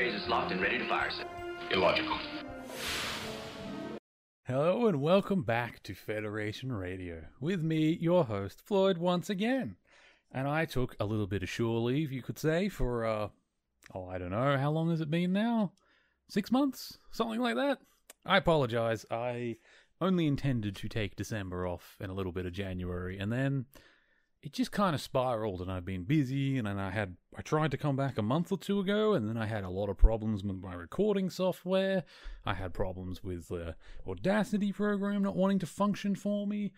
phasers locked and ready to fire, sir. Illogical. Hello and welcome back to Federation Radio. With me, your host, Floyd, once again. And I took a little bit of shore leave, you could say, for, uh, oh, I don't know, how long has it been now? Six months? Something like that? I apologize. I only intended to take December off and a little bit of January, and then it just kind of spiraled and I've been busy and then I had I tried to come back a month or two ago and then I had a lot of problems with my recording software. I had problems with the Audacity program not wanting to function for me.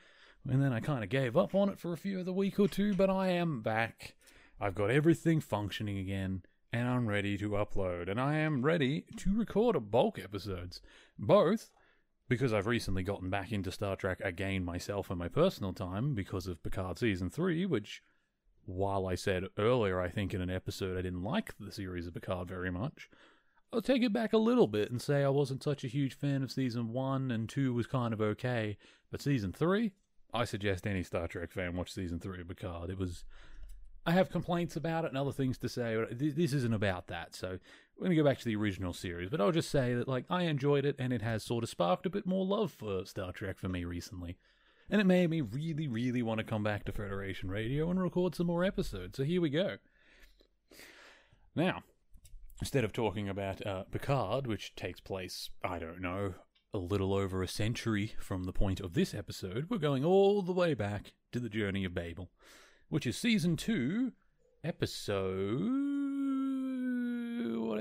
And then I kind of gave up on it for a few of the week or two, but I am back. I've got everything functioning again and I'm ready to upload and I am ready to record a bulk episodes. Both because I've recently gotten back into Star Trek again myself in my personal time because of Picard Season 3, which, while I said earlier, I think in an episode I didn't like the series of Picard very much, I'll take it back a little bit and say I wasn't such a huge fan of Season 1 and 2 was kind of okay, but Season 3, I suggest any Star Trek fan watch Season 3 of Picard. It was I have complaints about it and other things to say, but this isn't about that. So we're going to go back to the original series. But I'll just say that, like, I enjoyed it and it has sort of sparked a bit more love for Star Trek for me recently. And it made me really, really want to come back to Federation Radio and record some more episodes. So here we go. Now, instead of talking about uh, Picard, which takes place, I don't know, a little over a century from the point of this episode, we're going all the way back to the Journey of Babel which is season two, episode.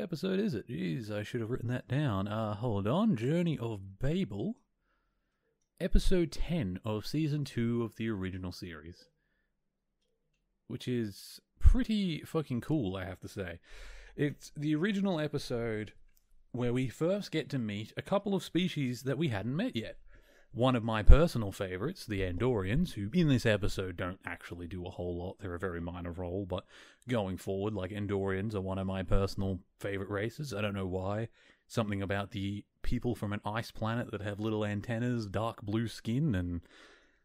Episode is it? Jeez, I should have written that down. Uh, hold on. Journey of Babel, episode 10 of season two of the original series. Which is pretty fucking cool, I have to say. It's the original episode where we first get to meet a couple of species that we hadn't met yet one of my personal favorites, the Andorians, who in this episode don't actually do a whole lot. They're a very minor role, but going forward, like Andorians are one of my personal favorite races. I don't know why. Something about the people from an ice planet that have little antennas, dark blue skin, and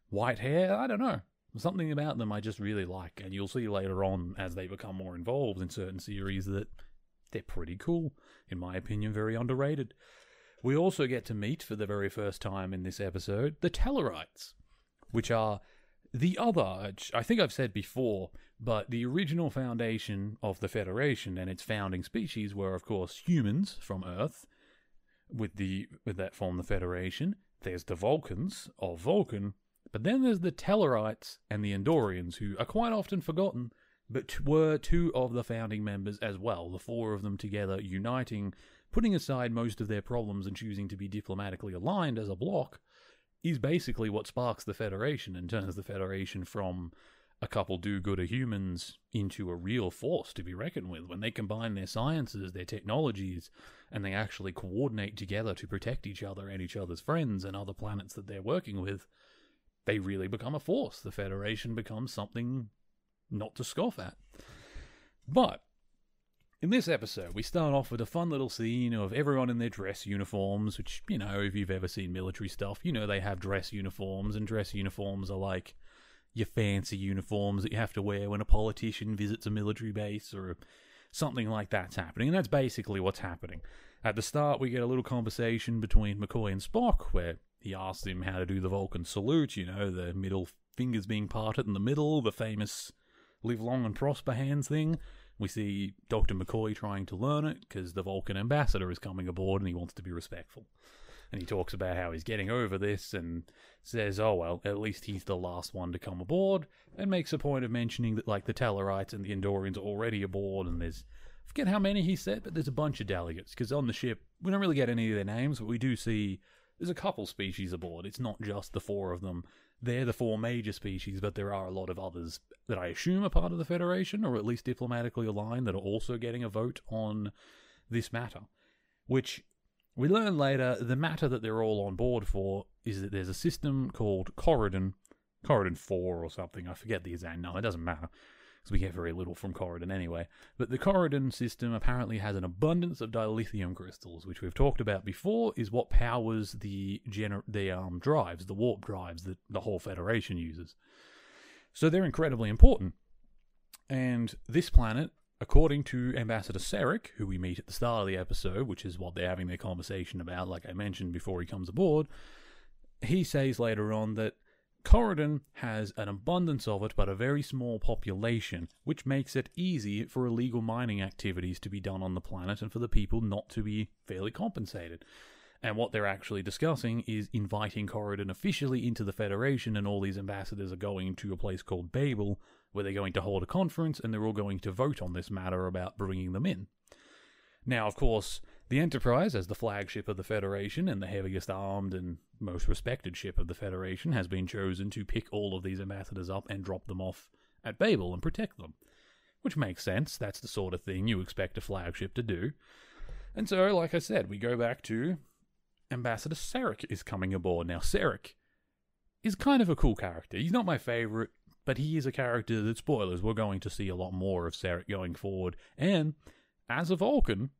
white hair. I don't know. Something about them I just really like, and you'll see later on as they become more involved in certain series that they're pretty cool. In my opinion, very underrated. We also get to meet for the very first time in this episode the Tellarites, which are the other, I think I've said before, but the original foundation of the Federation and its founding species were, of course, humans from Earth, with the with that form the Federation. There's the Vulcans of Vulcan, but then there's the Tellarites and the Andorians, who are quite often forgotten, but were two of the founding members as well. The four of them together uniting putting aside most of their problems and choosing to be diplomatically aligned as a bloc, is basically what sparks the Federation and turns the Federation from a couple do gooder humans into a real force to be reckoned with. When they combine their sciences, their technologies, and they actually coordinate together to protect each other and each other's friends and other planets that they're working with, they really become a force. The Federation becomes something not to scoff at. But in this episode, we start off with a fun little scene of everyone in their dress uniforms, which, you know, if you've ever seen military stuff, you know they have dress uniforms, and dress uniforms are like your fancy uniforms that you have to wear when a politician visits a military base or something like that's happening. And that's basically what's happening. At the start, we get a little conversation between McCoy and Spock where he asks him how to do the Vulcan salute, you know, the middle fingers being parted in the middle, the famous live long and prosper hands thing. We see Dr. McCoy trying to learn it because the Vulcan ambassador is coming aboard and he wants to be respectful. And he talks about how he's getting over this and says, oh, well, at least he's the last one to come aboard, and makes a point of mentioning that, like, the Tellarites and the Andorians are already aboard, and there's, I forget how many he said, but there's a bunch of delegates, because on the ship, we don't really get any of their names, but we do see there's a couple species aboard. It's not just the four of them they're the four major species, but there are a lot of others that I assume are part of the Federation, or at least diplomatically aligned, that are also getting a vote on this matter. Which we learn later the matter that they're all on board for is that there's a system called Coridan, Coridan 4 or something, I forget the exact name, it doesn't matter because we get very little from Coridan anyway. But the Coridan system apparently has an abundance of dilithium crystals, which we've talked about before, is what powers the gener- the um, drives, the warp drives that the whole Federation uses. So they're incredibly important. And this planet according to Ambassador Sarek, who we meet at the start of the episode, which is what they're having their conversation about, like I mentioned before he comes aboard, he says later on that Coridan has an abundance of it, but a very small population, which makes it easy for illegal mining activities to be done on the planet and for the people not to be fairly compensated. And what they're actually discussing is inviting Coridan officially into the Federation, and all these ambassadors are going to a place called Babel, where they're going to hold a conference and they're all going to vote on this matter about bringing them in. Now, of course, the Enterprise, as the flagship of the Federation and the heaviest armed and most respected ship of the Federation, has been chosen to pick all of these ambassadors up and drop them off at Babel and protect them. Which makes sense, that's the sort of thing you expect a flagship to do. And so, like I said, we go back to Ambassador Sarek is coming aboard. Now, Sarek is kind of a cool character. He's not my favorite, but he is a character that, spoilers, we're going to see a lot more of Sarek going forward. And as a Vulcan,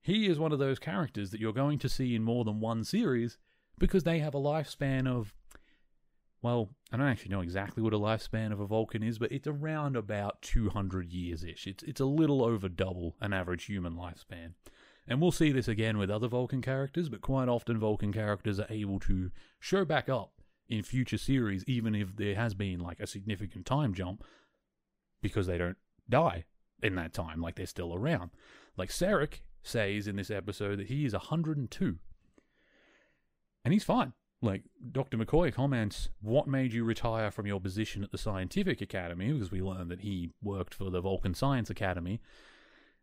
he is one of those characters that you're going to see in more than one series because they have a lifespan of, well, I don't actually know exactly what a lifespan of a Vulcan is, but it's around about 200 years ish. It's, it's a little over double an average human lifespan. And we'll see this again with other Vulcan characters, but quite often Vulcan characters are able to show back up in future series, even if there has been like a significant time jump, because they don't die in that time, like they're still around. Like Sarek says in this episode that he is 102. And he's fine. Like Dr. McCoy comments, what made you retire from your position at the Scientific Academy? Because we learned that he worked for the Vulcan Science Academy.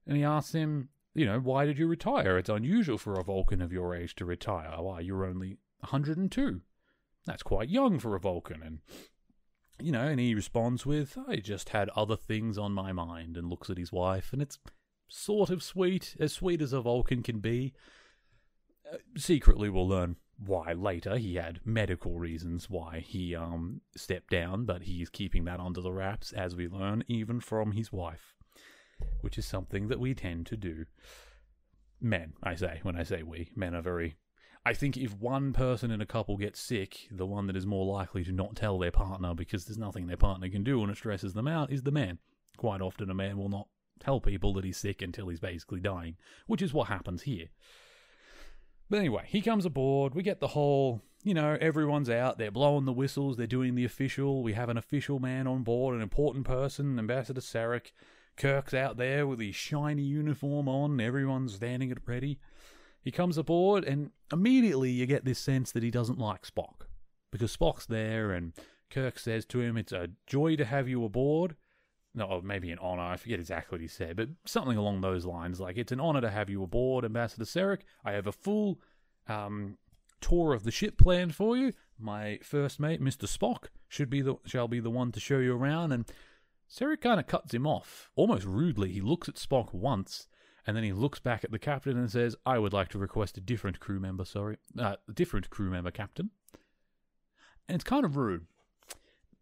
And he asks him, you know, why did you retire? It's unusual for a Vulcan of your age to retire. Why, you're only 102. That's quite young for a Vulcan. And, you know, and he responds with, I just had other things on my mind, and looks at his wife, and it's sort of sweet, as sweet as a Vulcan can be. Uh, secretly, we'll learn why later. He had medical reasons why he um stepped down, but he's keeping that under the wraps, as we learn, even from his wife, which is something that we tend to do. Men, I say, when I say we, men are very. I think if one person in a couple gets sick, the one that is more likely to not tell their partner because there's nothing their partner can do and it stresses them out is the man. Quite often, a man will not tell people that he's sick until he's basically dying, which is what happens here. But anyway, he comes aboard. We get the whole, you know, everyone's out. They're blowing the whistles. They're doing the official. We have an official man on board, an important person, Ambassador Sarek. Kirk's out there with his shiny uniform on. Everyone's standing at ready. He comes aboard, and immediately you get this sense that he doesn't like Spock. Because Spock's there, and Kirk says to him, It's a joy to have you aboard or maybe an honor. I forget exactly what he said, but something along those lines. Like, it's an honor to have you aboard, Ambassador Sarek. I have a full um, tour of the ship planned for you. My first mate, Mister Spock, should be the shall be the one to show you around. And Sarek kind of cuts him off, almost rudely. He looks at Spock once, and then he looks back at the captain and says, "I would like to request a different crew member. Sorry, uh, a different crew member, Captain." And it's kind of rude.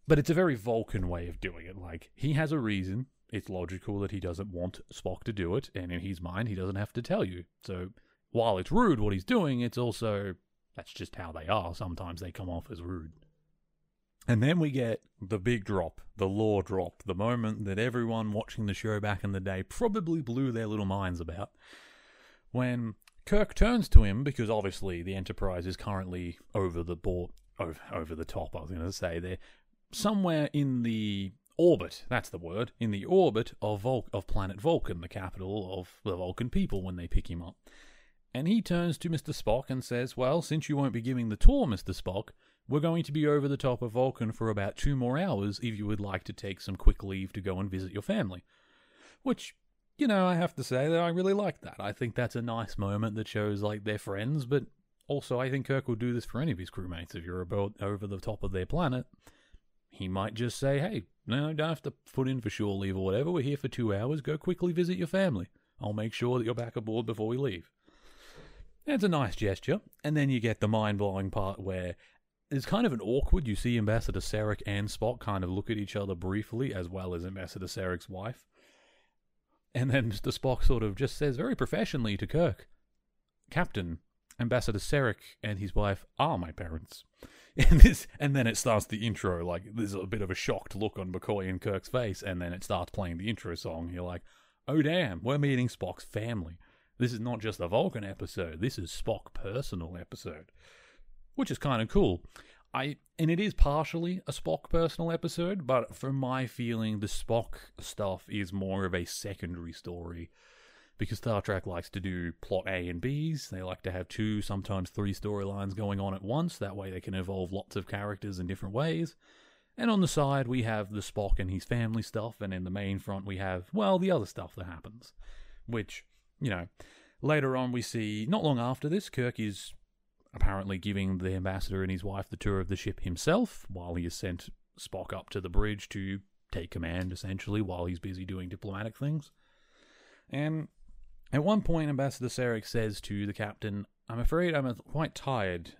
But it's a very Vulcan way of doing it. Like, he has a reason. It's logical that he doesn't want Spock to do it, and in his mind, he doesn't have to tell you. So, while it's rude what he's doing, it's also that's just how they are. Sometimes they come off as rude. And then we get the big drop, the lore drop, the moment that everyone watching the show back in the day probably blew their little minds about. When Kirk turns to him, because obviously the Enterprise is currently over the board, over, over the top, I was going to say. They're somewhere in the orbit, that's the word, in the orbit of Vul- of planet Vulcan, the capital of the Vulcan people when they pick him up. And he turns to Mr. Spock and says, Well, since you won't be giving the tour, Mr. Spock, we're going to be over the top of Vulcan for about two more hours if you would like to take some quick leave to go and visit your family. Which, you know, I have to say that I really like that. I think that's a nice moment that shows, like, they're friends, but also I think Kirk would do this for any of his crewmates if you're about over the top of their planet he might just say, hey, no, don't have to put in for shore leave or whatever. We're here for two hours. Go quickly visit your family. I'll make sure that you're back aboard before we leave. It's a nice gesture. And then you get the mind blowing part where it's kind of an awkward. You see Ambassador Sarek and Spock kind of look at each other briefly, as well as Ambassador Sarek's wife. And then Mr. Spock sort of just says very professionally to Kirk, Captain, Ambassador Sarek and his wife are my parents. And this, and then it starts the intro. Like there's a bit of a shocked look on McCoy and Kirk's face, and then it starts playing the intro song. You're like, oh damn, we're meeting Spock's family. This is not just a Vulcan episode. This is Spock personal episode, which is kind of cool. I and it is partially a Spock personal episode, but for my feeling, the Spock stuff is more of a secondary story because Star Trek likes to do plot A and Bs. They like to have two, sometimes three storylines going on at once. That way, they can evolve lots of characters in different ways. And on the side, we have the Spock and his family stuff, and in the main front, we have, well, the other stuff that happens. Which, you know, later on, we see, not long after this, Kirk is apparently giving the ambassador and his wife the tour of the ship himself while he has sent Spock up to the bridge to take command, essentially, while he's busy doing diplomatic things. And at one point, Ambassador Sarek says to the captain, I'm afraid I'm quite tired,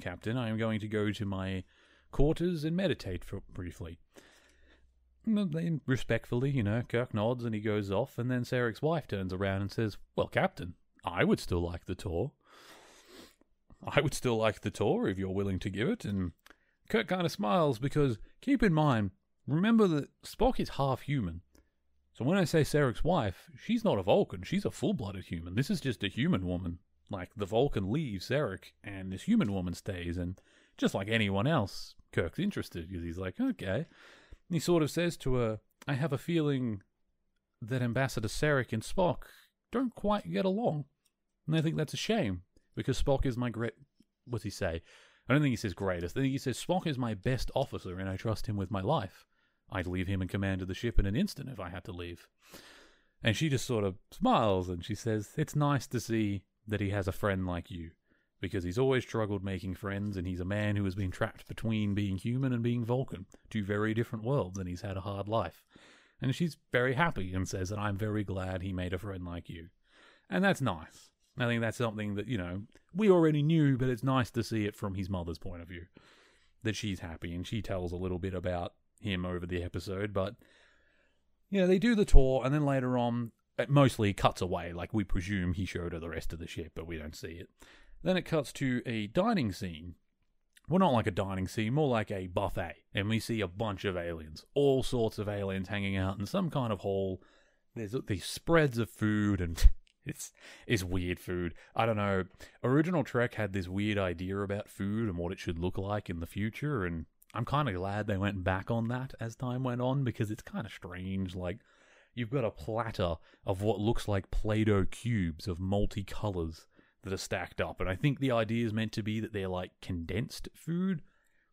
Captain. I am going to go to my quarters and meditate for briefly. Then, respectfully, you know, Kirk nods and he goes off, and then Sarek's wife turns around and says, Well, Captain, I would still like the tour. I would still like the tour if you're willing to give it. And Kirk kind of smiles because keep in mind, remember that Spock is half human. So when I say Sarek's wife, she's not a Vulcan. She's a full-blooded human. This is just a human woman. Like the Vulcan leaves Sarek, and this human woman stays. And just like anyone else, Kirk's interested because he's like, okay. And he sort of says to her, "I have a feeling that Ambassador Sarek and Spock don't quite get along, and I think that's a shame because Spock is my great. What's he say? I don't think he says greatest. I think he says Spock is my best officer, and I trust him with my life." I'd leave him in command of the ship in an instant if I had to leave. And she just sort of smiles and she says, It's nice to see that he has a friend like you, because he's always struggled making friends and he's a man who has been trapped between being human and being Vulcan, two very different worlds, and he's had a hard life. And she's very happy and says that I'm very glad he made a friend like you. And that's nice. I think that's something that, you know, we already knew, but it's nice to see it from his mother's point of view. That she's happy and she tells a little bit about him over the episode, but yeah, they do the tour, and then later on, it mostly cuts away. Like we presume he showed her the rest of the ship, but we don't see it. Then it cuts to a dining scene. Well, not like a dining scene, more like a buffet, and we see a bunch of aliens, all sorts of aliens hanging out in some kind of hall. There's uh, these spreads of food, and it's it's weird food. I don't know. Original Trek had this weird idea about food and what it should look like in the future, and I'm kind of glad they went back on that as time went on because it's kind of strange. Like, you've got a platter of what looks like Play Doh cubes of multicolors that are stacked up. And I think the idea is meant to be that they're like condensed food.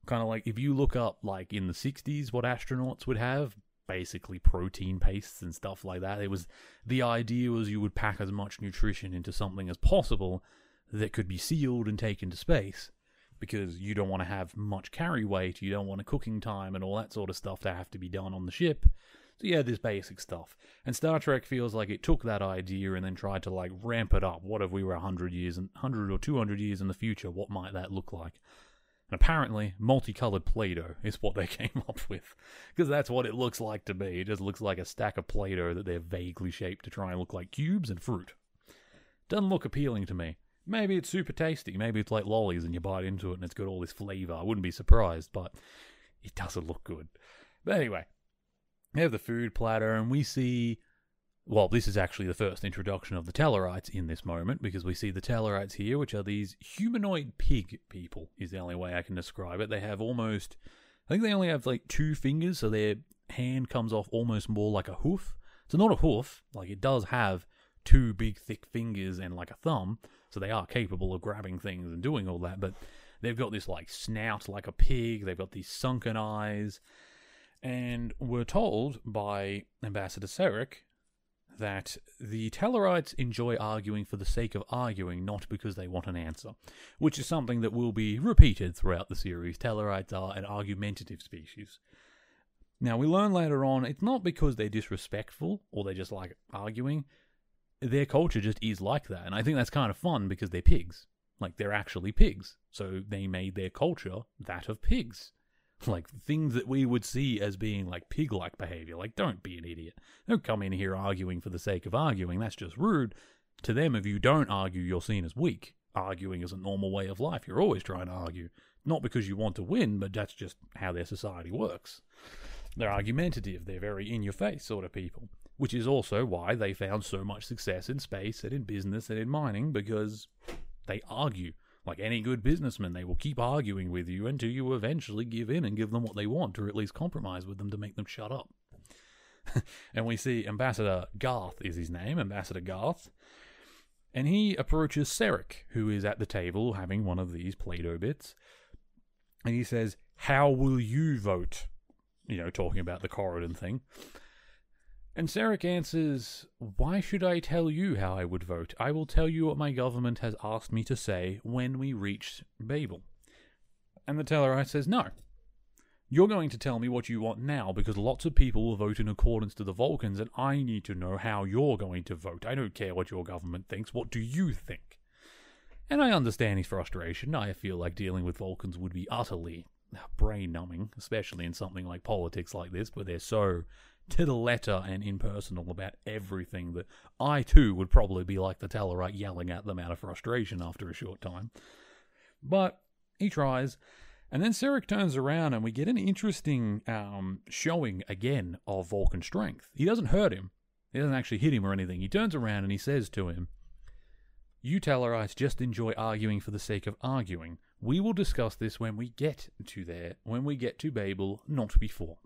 Kind of like if you look up, like in the 60s, what astronauts would have, basically protein pastes and stuff like that. It was the idea was you would pack as much nutrition into something as possible that could be sealed and taken to space because you don't want to have much carry weight, you don't want a cooking time and all that sort of stuff to have to be done on the ship. So yeah, this basic stuff. And Star Trek feels like it took that idea and then tried to like ramp it up. What if we were 100 years and 100 or 200 years in the future? What might that look like? And apparently, multicolored Play-Doh is what they came up with. Because that's what it looks like to me. It just looks like a stack of Play-Doh that they're vaguely shaped to try and look like cubes and fruit. Doesn't look appealing to me. Maybe it's super tasty. Maybe it's like lollies and you bite into it and it's got all this flavour. I wouldn't be surprised, but it doesn't look good. But anyway, we have the food platter and we see. Well, this is actually the first introduction of the Tellarites in this moment because we see the Tellarites here, which are these humanoid pig people, is the only way I can describe it. They have almost. I think they only have like two fingers, so their hand comes off almost more like a hoof. So not a hoof, like it does have two big thick fingers and like a thumb, so they are capable of grabbing things and doing all that, but they've got this like snout like a pig, they've got these sunken eyes, and we're told by Ambassador Sarek that the Tellarites enjoy arguing for the sake of arguing, not because they want an answer, which is something that will be repeated throughout the series. Tellarites are an argumentative species. Now, we learn later on it's not because they're disrespectful or they just like arguing their culture just is like that. And I think that's kind of fun because they're pigs. Like they're actually pigs. So they made their culture that of pigs. Like things that we would see as being like pig like behavior. Like, don't be an idiot. Don't come in here arguing for the sake of arguing. That's just rude. To them, if you don't argue, you're seen as weak. Arguing is a normal way of life. You're always trying to argue. Not because you want to win, but that's just how their society works. They're argumentative. They're very in your face sort of people. Which is also why they found so much success in space and in business and in mining because they argue. Like any good businessman, they will keep arguing with you until you eventually give in and give them what they want, or at least compromise with them to make them shut up. and we see Ambassador Garth is his name, Ambassador Garth. And he approaches Sarek, who is at the table having one of these Play Doh bits. And he says, How will you vote? You know, talking about the Coridan thing. And Sarek answers, Why should I tell you how I would vote? I will tell you what my government has asked me to say when we reach Babel. And the Tellarite says, No. You're going to tell me what you want now because lots of people will vote in accordance to the Vulcans, and I need to know how you're going to vote. I don't care what your government thinks. What do you think? And I understand his frustration. I feel like dealing with Vulcans would be utterly brain numbing, especially in something like politics like this, where they're so to the letter and impersonal about everything that I too would probably be like the Tellarite yelling at them out of frustration after a short time. But he tries, and then Sarek turns around and we get an interesting um, showing again of Vulcan strength. He doesn't hurt him, he doesn't actually hit him or anything. He turns around and he says to him, You Tellarites just enjoy arguing for the sake of arguing. We will discuss this when we get to there, when we get to Babel, not before.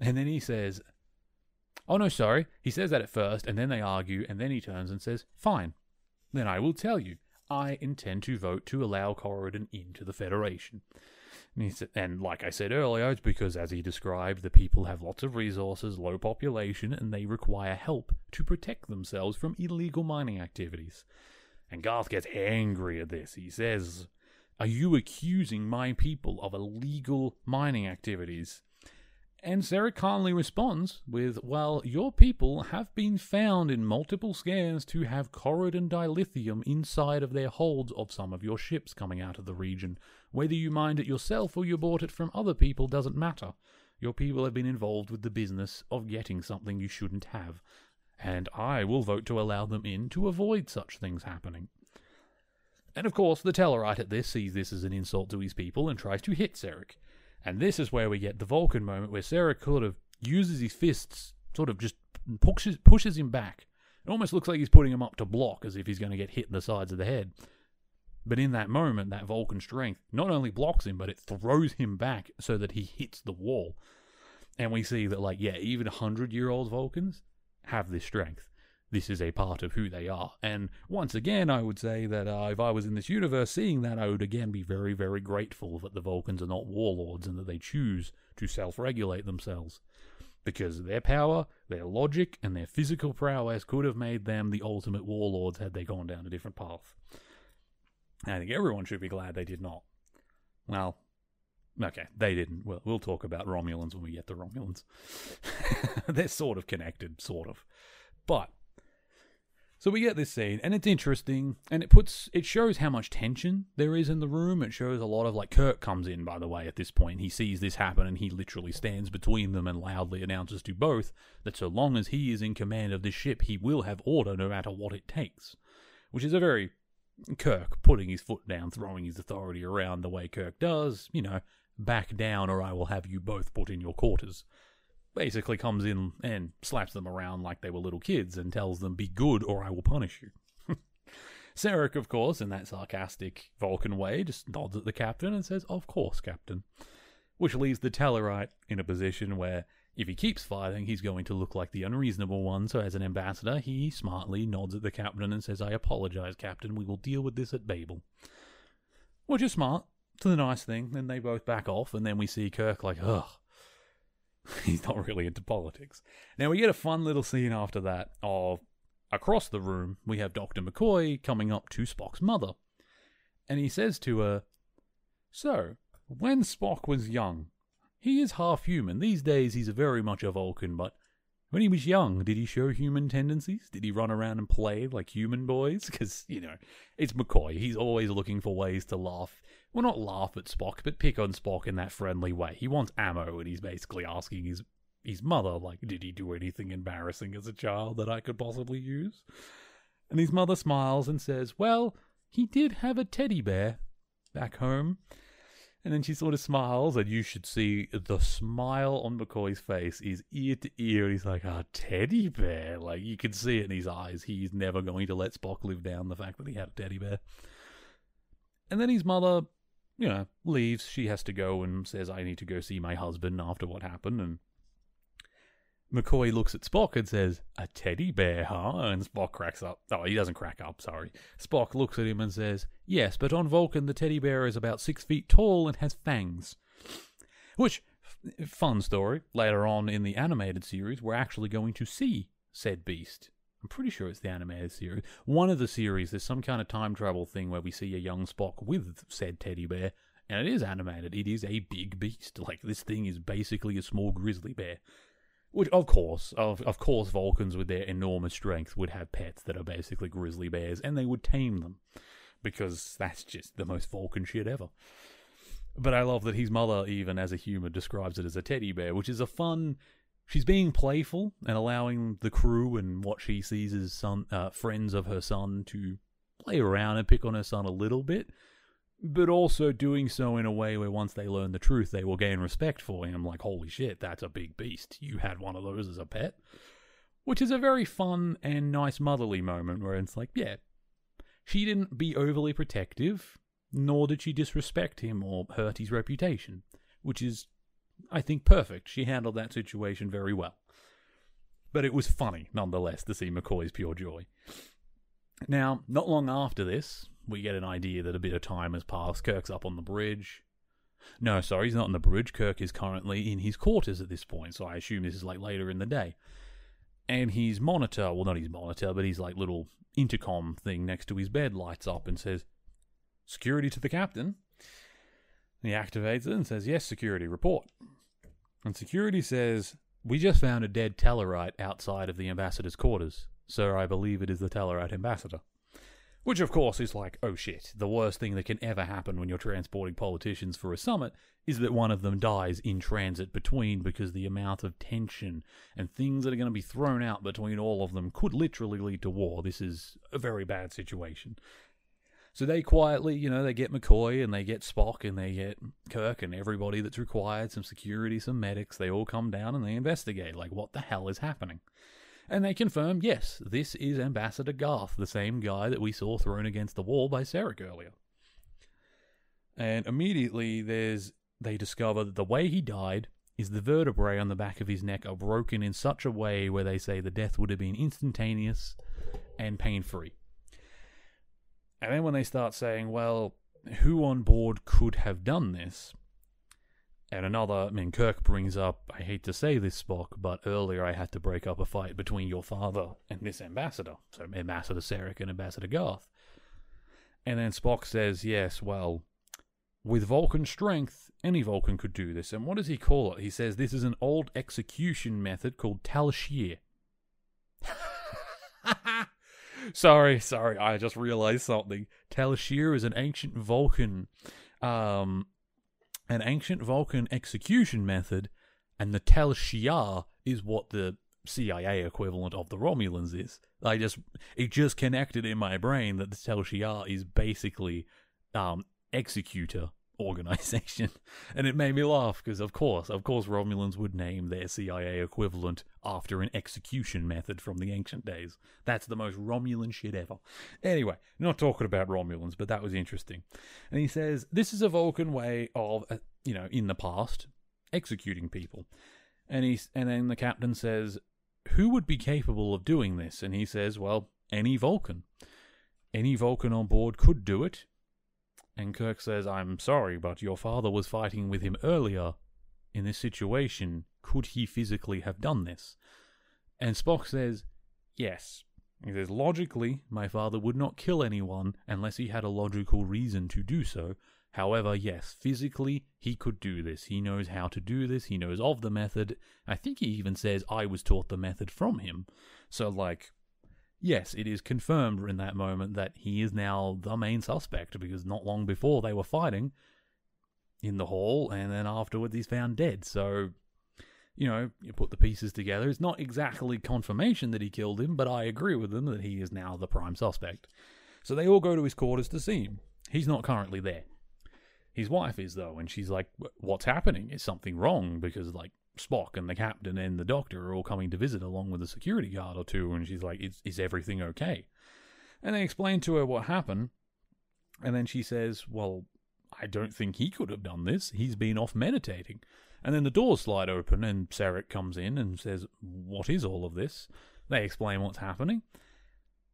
And then he says, Oh, no, sorry. He says that at first, and then they argue, and then he turns and says, Fine. Then I will tell you. I intend to vote to allow Coridan into the Federation. And, said, and, like I said earlier, it's because, as he described, the people have lots of resources, low population, and they require help to protect themselves from illegal mining activities. And Garth gets angry at this. He says, Are you accusing my people of illegal mining activities? And Sarek calmly responds with, Well, your people have been found in multiple scans to have Coridan dilithium inside of their holds of some of your ships coming out of the region. Whether you mined it yourself or you bought it from other people doesn't matter. Your people have been involved with the business of getting something you shouldn't have, and I will vote to allow them in to avoid such things happening. And of course, the Tellarite at this sees this as an insult to his people and tries to hit Sarek. And this is where we get the Vulcan moment where Sarek sort of uses his fists, sort of just pushes, pushes him back. It almost looks like he's putting him up to block as if he's going to get hit in the sides of the head. But in that moment, that Vulcan strength not only blocks him, but it throws him back so that he hits the wall. And we see that, like, yeah, even 100 year old Vulcans have this strength this is a part of who they are. And once again, I would say that uh, if I was in this universe seeing that, I would again be very, very grateful that the Vulcans are not warlords and that they choose to self regulate themselves. Because their power, their logic, and their physical prowess could have made them the ultimate warlords had they gone down a different path. I think everyone should be glad they did not. Well, okay, they didn't. Well, we'll talk about Romulans when we get to Romulans. They're sort of connected, sort of. But so we get this scene, and it's interesting, and it puts it shows how much tension there is in the room. It shows a lot of like Kirk comes in, by the way, at this point. He sees this happen, and he literally stands between them and loudly announces to both that so long as he is in command of this ship, he will have order no matter what it takes. Which is a very Kirk putting his foot down, throwing his authority around the way Kirk does. You know, back down, or I will have you both put in your quarters basically comes in and slaps them around like they were little kids and tells them, Be good or I will punish you. Sarek, of course, in that sarcastic Vulcan way, just nods at the captain and says, Of course, Captain. Which leaves the Tellarite in a position where, if he keeps fighting, he's going to look like the unreasonable one. So, as an ambassador, he smartly nods at the captain and says, I apologize, Captain. We will deal with this at Babel. Which is smart. It's the nice thing. Then they both back off, and then we see Kirk like, ugh, he's not really into politics. Now we get a fun little scene after that of across the room we have Dr. McCoy coming up to Spock's mother. And he says to her, So, when Spock was young, he is half human. These days he's very much a Vulcan, but when he was young, did he show human tendencies? Did he run around and play like human boys? Because, you know, it's McCoy. He's always looking for ways to laugh well, not laugh at Spock, but pick on Spock in that friendly way. He wants ammo, and he's basically asking his his mother, like, did he do anything embarrassing as a child that I could possibly use? And his mother smiles and says, well, he did have a teddy bear back home. And then she sort of smiles, and you should see the smile on McCoy's face is ear to ear. And he's like, "Ah, teddy bear!" Like you can see it in his eyes. He's never going to let Spock live down the fact that he had a teddy bear. And then his mother, you know, leaves. She has to go and says, "I need to go see my husband after what happened." And McCoy looks at Spock and says, A teddy bear, huh? And Spock cracks up. Oh, he doesn't crack up, sorry. Spock looks at him and says, Yes, but on Vulcan, the teddy bear is about six feet tall and has fangs. Which, fun story. Later on in the animated series, we're actually going to see said beast. I'm pretty sure it's the animated series. One of the series, there's some kind of time travel thing where we see a young Spock with said teddy bear, and it is animated. It is a big beast. Like, this thing is basically a small grizzly bear. Which, of course, of of course, Vulcans with their enormous strength would have pets that are basically grizzly bears, and they would tame them, because that's just the most Vulcan shit ever. But I love that his mother, even as a human, describes it as a teddy bear, which is a fun. She's being playful and allowing the crew and what she sees as son, uh, friends of her son to play around and pick on her son a little bit, but also doing so in a way where once they learn the truth, they will gain respect for him. Like, holy shit, that's a big beast. You had one of those as a pet. Which is a very fun and nice motherly moment where it's like, yeah, she didn't be overly protective, nor did she disrespect him or hurt his reputation, which is, I think, perfect. She handled that situation very well. But it was funny, nonetheless, to see McCoy's pure joy. Now, not long after this, we get an idea that a bit of time has passed. Kirk's up on the bridge. No, sorry, he's not on the bridge. Kirk is currently in his quarters at this point, so I assume this is like later in the day. And his monitor, well, not his monitor, but his like little intercom thing next to his bed lights up and says, Security to the captain. He activates it and says, Yes, security, report. And security says, We just found a dead Tellarite outside of the ambassador's quarters. Sir, I believe it is the Tellarite ambassador. Which, of course, is like, oh shit, the worst thing that can ever happen when you're transporting politicians for a summit is that one of them dies in transit between because the amount of tension and things that are going to be thrown out between all of them could literally lead to war. This is a very bad situation. So they quietly, you know, they get McCoy and they get Spock and they get Kirk and everybody that's required, some security, some medics. They all come down and they investigate, like, what the hell is happening? And they confirm, yes, this is Ambassador Garth, the same guy that we saw thrown against the wall by Sarek earlier. And immediately there's they discover that the way he died is the vertebrae on the back of his neck are broken in such a way where they say the death would have been instantaneous and pain free. And then when they start saying, well, who on board could have done this? And another, I mean, Kirk brings up, I hate to say this, Spock, but earlier I had to break up a fight between your father and this ambassador. So, Ambassador Sarek and Ambassador Garth. And then Spock says, yes, well, with Vulcan strength, any Vulcan could do this. And what does he call it? He says this is an old execution method called Tal Shiar. sorry, sorry, I just realized something. Tal Shiar is an ancient Vulcan um, an ancient Vulcan execution method, and the Tal Shiar is what the CIA equivalent of the Romulans is. I just it just connected in my brain that the Tal Shiar is basically um, executor organization, and it made me laugh because of course, of course, Romulans would name their CIA equivalent after an execution method from the ancient days. That's the most Romulan shit ever. Anyway, not talking about Romulans, but that was interesting. And he says this is a Vulcan way of, uh, you know, in the past, executing people. And he and then the captain says, "Who would be capable of doing this?" And he says, "Well, any Vulcan." Any Vulcan on board could do it, and Kirk says, I'm sorry, but your father was fighting with him earlier. In this situation, could he physically have done this? And Spock says, Yes. He says, Logically, my father would not kill anyone unless he had a logical reason to do so. However, yes, physically, he could do this. He knows how to do this. He knows of the method. I think he even says, I was taught the method from him. So, like, yes, it is confirmed in that moment that he is now the main suspect because not long before they were fighting in the hall, and then afterwards he's found dead. So, you know, you put the pieces together. It's not exactly confirmation that he killed him, but I agree with them that he is now the prime suspect. So they all go to his quarters to see him. He's not currently there. His wife is though, and she's like, "What's happening? Is something wrong?" Because like Spock and the captain and the doctor are all coming to visit along with a security guard or two, and she's like, "Is is everything okay?" And they explain to her what happened, and then she says, "Well, I don't think he could have done this. He's been off meditating." And then the doors slide open, and Sarek comes in and says, "What is all of this?" They explain what's happening.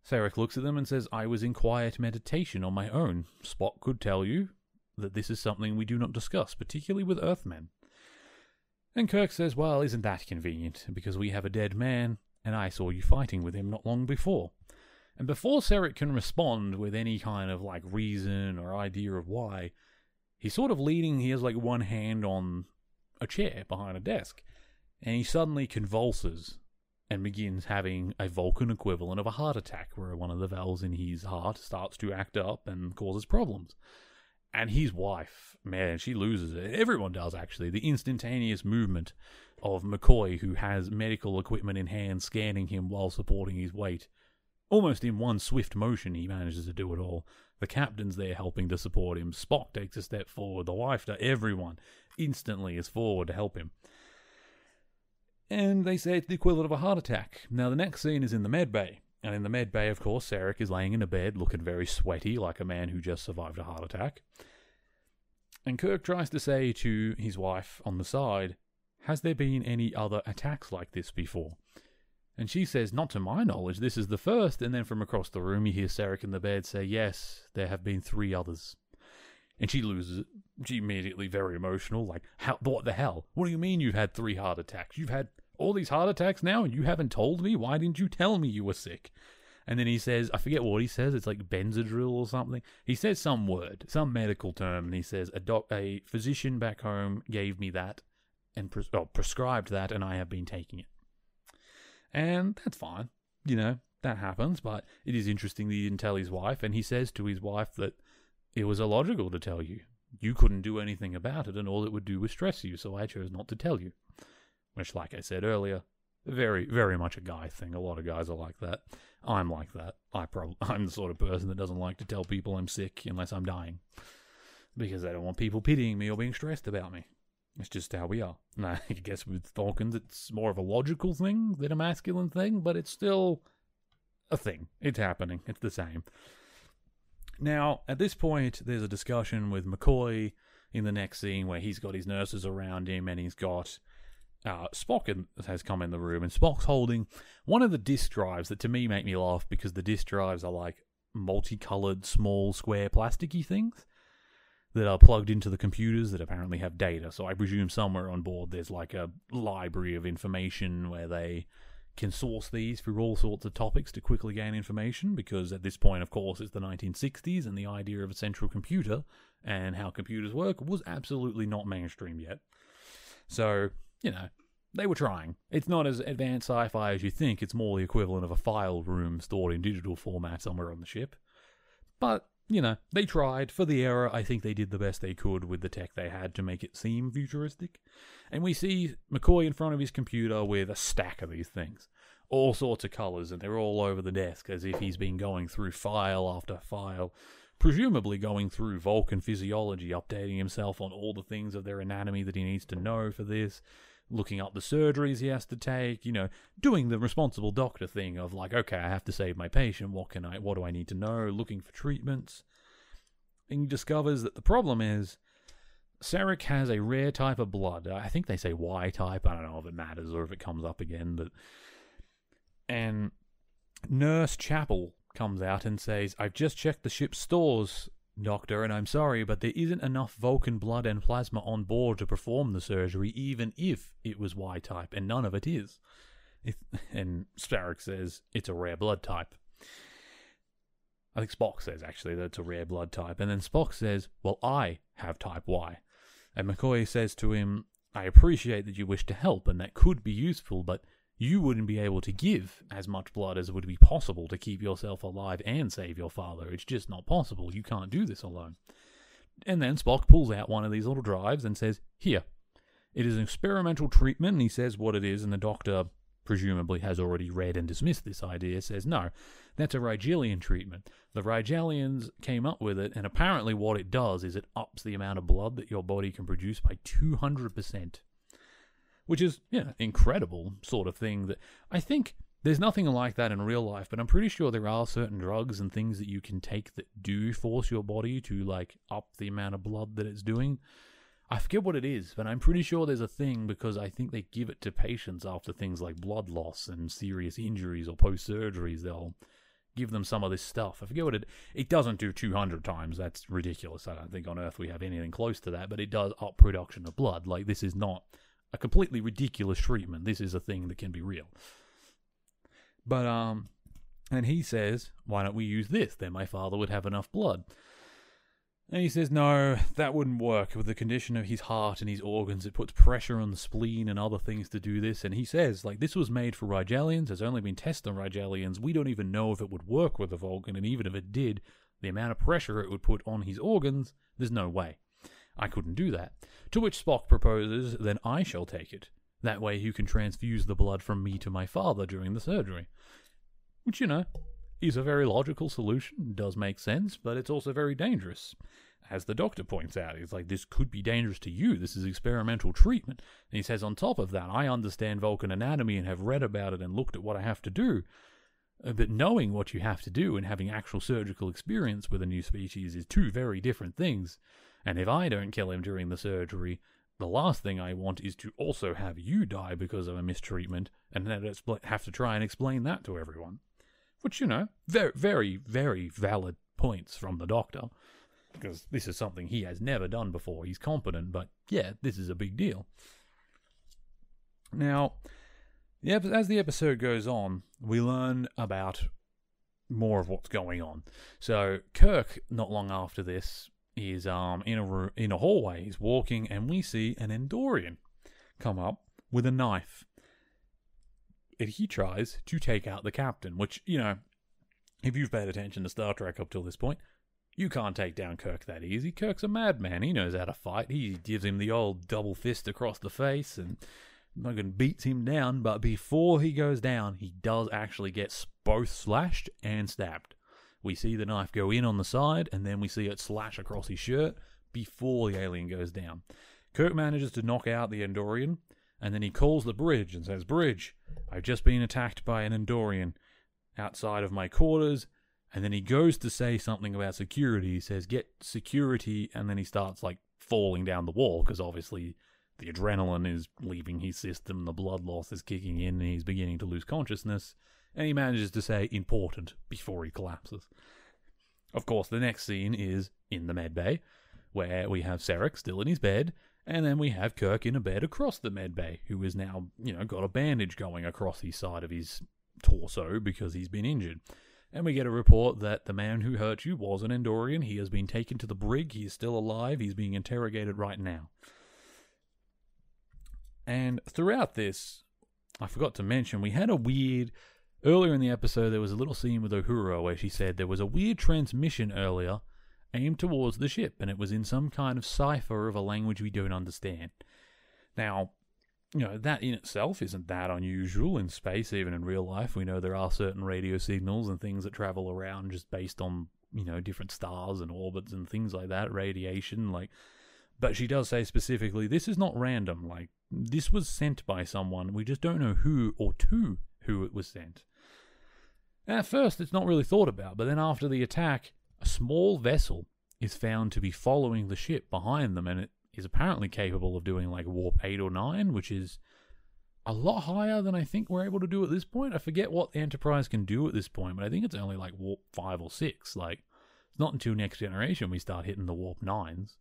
Sarek looks at them and says, I was in quiet meditation on my own. Spock could tell you that this is something we do not discuss, particularly with Earthmen. And Kirk says, Well, isn't that convenient? Because we have a dead man, and I saw you fighting with him not long before. And before Sarek can respond with any kind of like reason or idea of why, he's sort of leaning, he has like one hand on a chair behind a desk, and he suddenly convulses and begins having a Vulcan equivalent of a heart attack, where one of the valves in his heart starts to act up and causes problems. And his wife, man, she loses it. Everyone does, actually. The instantaneous movement of McCoy, who has medical equipment in hand, scanning him while supporting his weight. Almost in one swift motion, he manages to do it all. The captain's there helping to support him. Spock takes a step forward. The wife, everyone instantly is forward to help him and they say it's the equivalent of a heart attack. Now, the next scene is in the med bay. And in the med bay, of course, Sarek is laying in a bed looking very sweaty, like a man who just survived a heart attack. And Kirk tries to say to his wife on the side, Has there been any other attacks like this before? And she says, Not to my knowledge, this is the first. And then from across the room, you hear Sarek in the bed say, Yes, there have been three others. And she loses it. She immediately very emotional, like, how, what the hell? What do you mean you've had three heart attacks? You've had all these heart attacks now and you haven't told me? Why didn't you tell me you were sick? And then he says, I forget what he says. It's like Benadryl or something. He says some word, some medical term, and he says a doc, a physician back home gave me that and pres- well, prescribed that, and I have been taking it. And that's fine, you know that happens. But it is interesting that he didn't tell his wife, and he says to his wife that it was illogical to tell you. You couldn't do anything about it, and all it would do was stress you, so I chose not to tell you. Which, like I said earlier, very, very much a guy thing. A lot of guys are like that. I'm like that. I prob- I'm the sort of person that doesn't like to tell people I'm sick unless I'm dying. Because I don't want people pitying me or being stressed about me. It's just how we are. And I guess with Vulcans, it's more of a logical thing than a masculine thing, but it's still a thing. It's happening. It's the same. Now, at this point, there's a discussion with McCoy in the next scene where he's got his nurses around him and he's got uh, Spock in, has come in the room and Spock's holding one of the disk drives that to me make me laugh because the disk drives are like multicolored, small, square, plasticky things that are plugged into the computers that apparently have data. So I presume somewhere on board there's like a library of information where they can source these for all sorts of topics to quickly gain information because at this point, of course, it's the 1960s and the idea of a central computer and how computers work was absolutely not mainstream yet. So, you know, they were trying. It's not as advanced sci fi as you think, it's more the equivalent of a file room stored in digital format somewhere on the ship. But, you know, they tried. For the era, I think they did the best they could with the tech they had to make it seem futuristic. And we see McCoy in front of his computer with a stack of these things. All sorts of colours, and they're all over the desk as if he's been going through file after file, presumably going through Vulcan physiology, updating himself on all the things of their anatomy that he needs to know for this, looking up the surgeries he has to take, you know, doing the responsible doctor thing of like, okay, I have to save my patient, what can I what do I need to know, looking for treatments. And he discovers that the problem is Sarek has a rare type of blood. I think they say Y type. I don't know if it matters or if it comes up again, but and Nurse Chapel comes out and says, "I've just checked the ship's stores, Doctor, and I'm sorry, but there isn't enough Vulcan blood and plasma on board to perform the surgery, even if it was Y type, and none of it is." If, and Sarek says it's a rare blood type. I think Spock says actually that it's a rare blood type, and then Spock says, "Well, I have type Y." And McCoy says to him, I appreciate that you wish to help, and that could be useful, but you wouldn't be able to give as much blood as would be possible to keep yourself alive and save your father. It's just not possible. You can't do this alone. And then Spock pulls out one of these little drives and says, Here. It is an experimental treatment, and he says what it is, and the doctor presumably has already read and dismissed this idea, says no, that's a Rigelian treatment. The Rigelians came up with it, and apparently what it does is it ups the amount of blood that your body can produce by 200%. Which is, yeah, incredible sort of thing that I think there's nothing like that in real life, but I'm pretty sure there are certain drugs and things that you can take that do force your body to like up the amount of blood that it's doing. I forget what it is, but I'm pretty sure there's a thing because I think they give it to patients after things like blood loss and serious injuries or post surgeries. They'll give them some of this stuff. I forget what it. It doesn't do 200 times. That's ridiculous. I don't think on Earth we have anything close to that. But it does up production of blood. Like this is not a completely ridiculous treatment. This is a thing that can be real. But um, and he says, why don't we use this? Then my father would have enough blood. And he says, no, that wouldn't work. With the condition of his heart and his organs, it puts pressure on the spleen and other things to do this. And he says, like, this was made for Rigelians, has only been tested on Rigelians. We don't even know if it would work with a Vulcan, and even if it did, the amount of pressure it would put on his organs, there's no way. I couldn't do that. To which Spock proposes, then I shall take it. That way you can transfuse the blood from me to my father during the surgery. Which, you know, is a very logical solution, does make sense, but it's also very dangerous. As the doctor points out, he's like, this could be dangerous to you. This is experimental treatment. And he says, on top of that, I understand Vulcan anatomy and have read about it and looked at what I have to do. Uh, but knowing what you have to do and having actual surgical experience with a new species is two very different things. And if I don't kill him during the surgery, the last thing I want is to also have you die because of a mistreatment and then have to try and explain that to everyone. Which, you know, very, very, very valid points from the doctor. Because this is something he has never done before. He's competent, but yeah, this is a big deal. Now, as the episode goes on, we learn about more of what's going on. So, Kirk, not long after this, is um in a in a hallway. He's walking, and we see an Andorian come up with a knife and he tries to take out the captain, which, you know, if you've paid attention to Star Trek up till this point, you can't take down Kirk that easy. Kirk's a madman. He knows how to fight. He gives him the old double fist across the face and fucking beats him down. But before he goes down, he does actually get both slashed and stabbed. We see the knife go in on the side, and then we see it slash across his shirt before the alien goes down. Kirk manages to knock out the Andorian, and then he calls the bridge and says, Bridge, I've just been attacked by an Andorian outside of my quarters. And then he goes to say something about security. He says, Get security. And then he starts like falling down the wall because obviously the adrenaline is leaving his system, the blood loss is kicking in, and he's beginning to lose consciousness. And he manages to say important before he collapses. Of course, the next scene is in the med bay, where we have Sarek still in his bed, and then we have Kirk in a bed across the med bay, who is now, you know, got a bandage going across his side of his torso because he's been injured. And we get a report that the man who hurt you was an Andorian. He has been taken to the brig. He is still alive. He's being interrogated right now. And throughout this, I forgot to mention, we had a weird. Earlier in the episode, there was a little scene with Uhura where she said there was a weird transmission earlier aimed towards the ship, and it was in some kind of cipher of a language we don't understand. Now, you know, that in itself isn't that unusual in space, even in real life. We know there are certain radio signals and things that travel around just based on, you know, different stars and orbits and things like that, radiation, like. But she does say specifically, this is not random. Like, this was sent by someone. We just don't know who or to who it was sent. At first, it's not really thought about, but then after the attack, a small vessel is found to be following the ship behind them, and it is apparently capable of doing like warp 8 or 9, which is a lot higher than I think we're able to do at this point. I forget what the Enterprise can do at this point, but I think it's only like warp 5 or 6. Like, it's not until next generation we start hitting the warp 9s.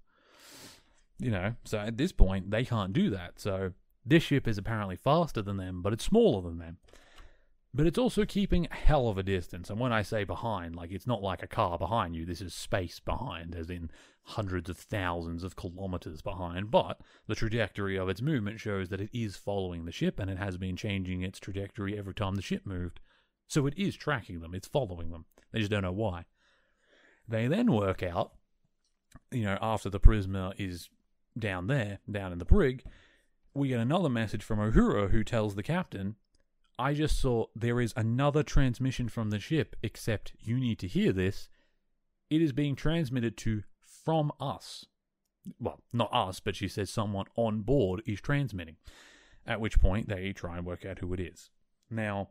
You know, so at this point, they can't do that. So this ship is apparently faster than them, but it's smaller than them. But it's also keeping a hell of a distance. And when I say behind, like it's not like a car behind you, this is space behind, as in hundreds of thousands of kilometers behind. But the trajectory of its movement shows that it is following the ship and it has been changing its trajectory every time the ship moved. So it is tracking them, it's following them. They just don't know why. They then work out, you know, after the Prisma is down there, down in the brig, we get another message from Uhura who tells the captain I just saw there is another transmission from the ship, except you need to hear this. It is being transmitted to from us. Well, not us, but she says someone on board is transmitting. At which point they try and work out who it is. Now,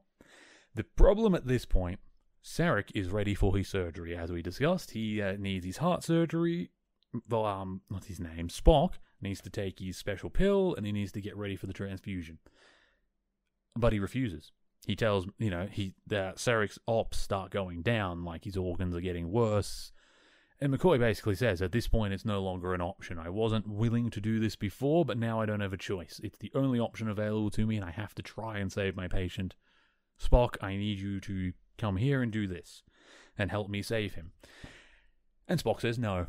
the problem at this point, Sarek is ready for his surgery, as we discussed. He uh, needs his heart surgery. Well, um, what's his name? Spock needs to take his special pill, and he needs to get ready for the transfusion. But he refuses. He tells you know he that Sarek's ops start going down, like his organs are getting worse. And McCoy basically says, at this point, it's no longer an option. I wasn't willing to do this before, but now I don't have a choice. It's the only option available to me, and I have to try and save my patient. Spock, I need you to come here and do this, and help me save him. And Spock says no.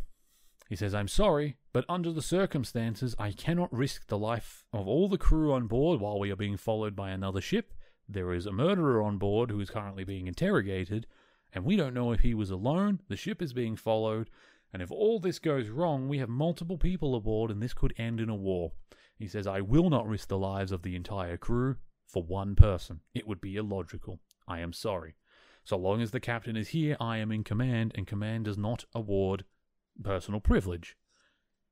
He says, I'm sorry, but under the circumstances, I cannot risk the life of all the crew on board while we are being followed by another ship. There is a murderer on board who is currently being interrogated, and we don't know if he was alone, the ship is being followed, and if all this goes wrong, we have multiple people aboard and this could end in a war. He says, I will not risk the lives of the entire crew for one person. It would be illogical. I am sorry. So long as the captain is here, I am in command, and command does not award personal privilege.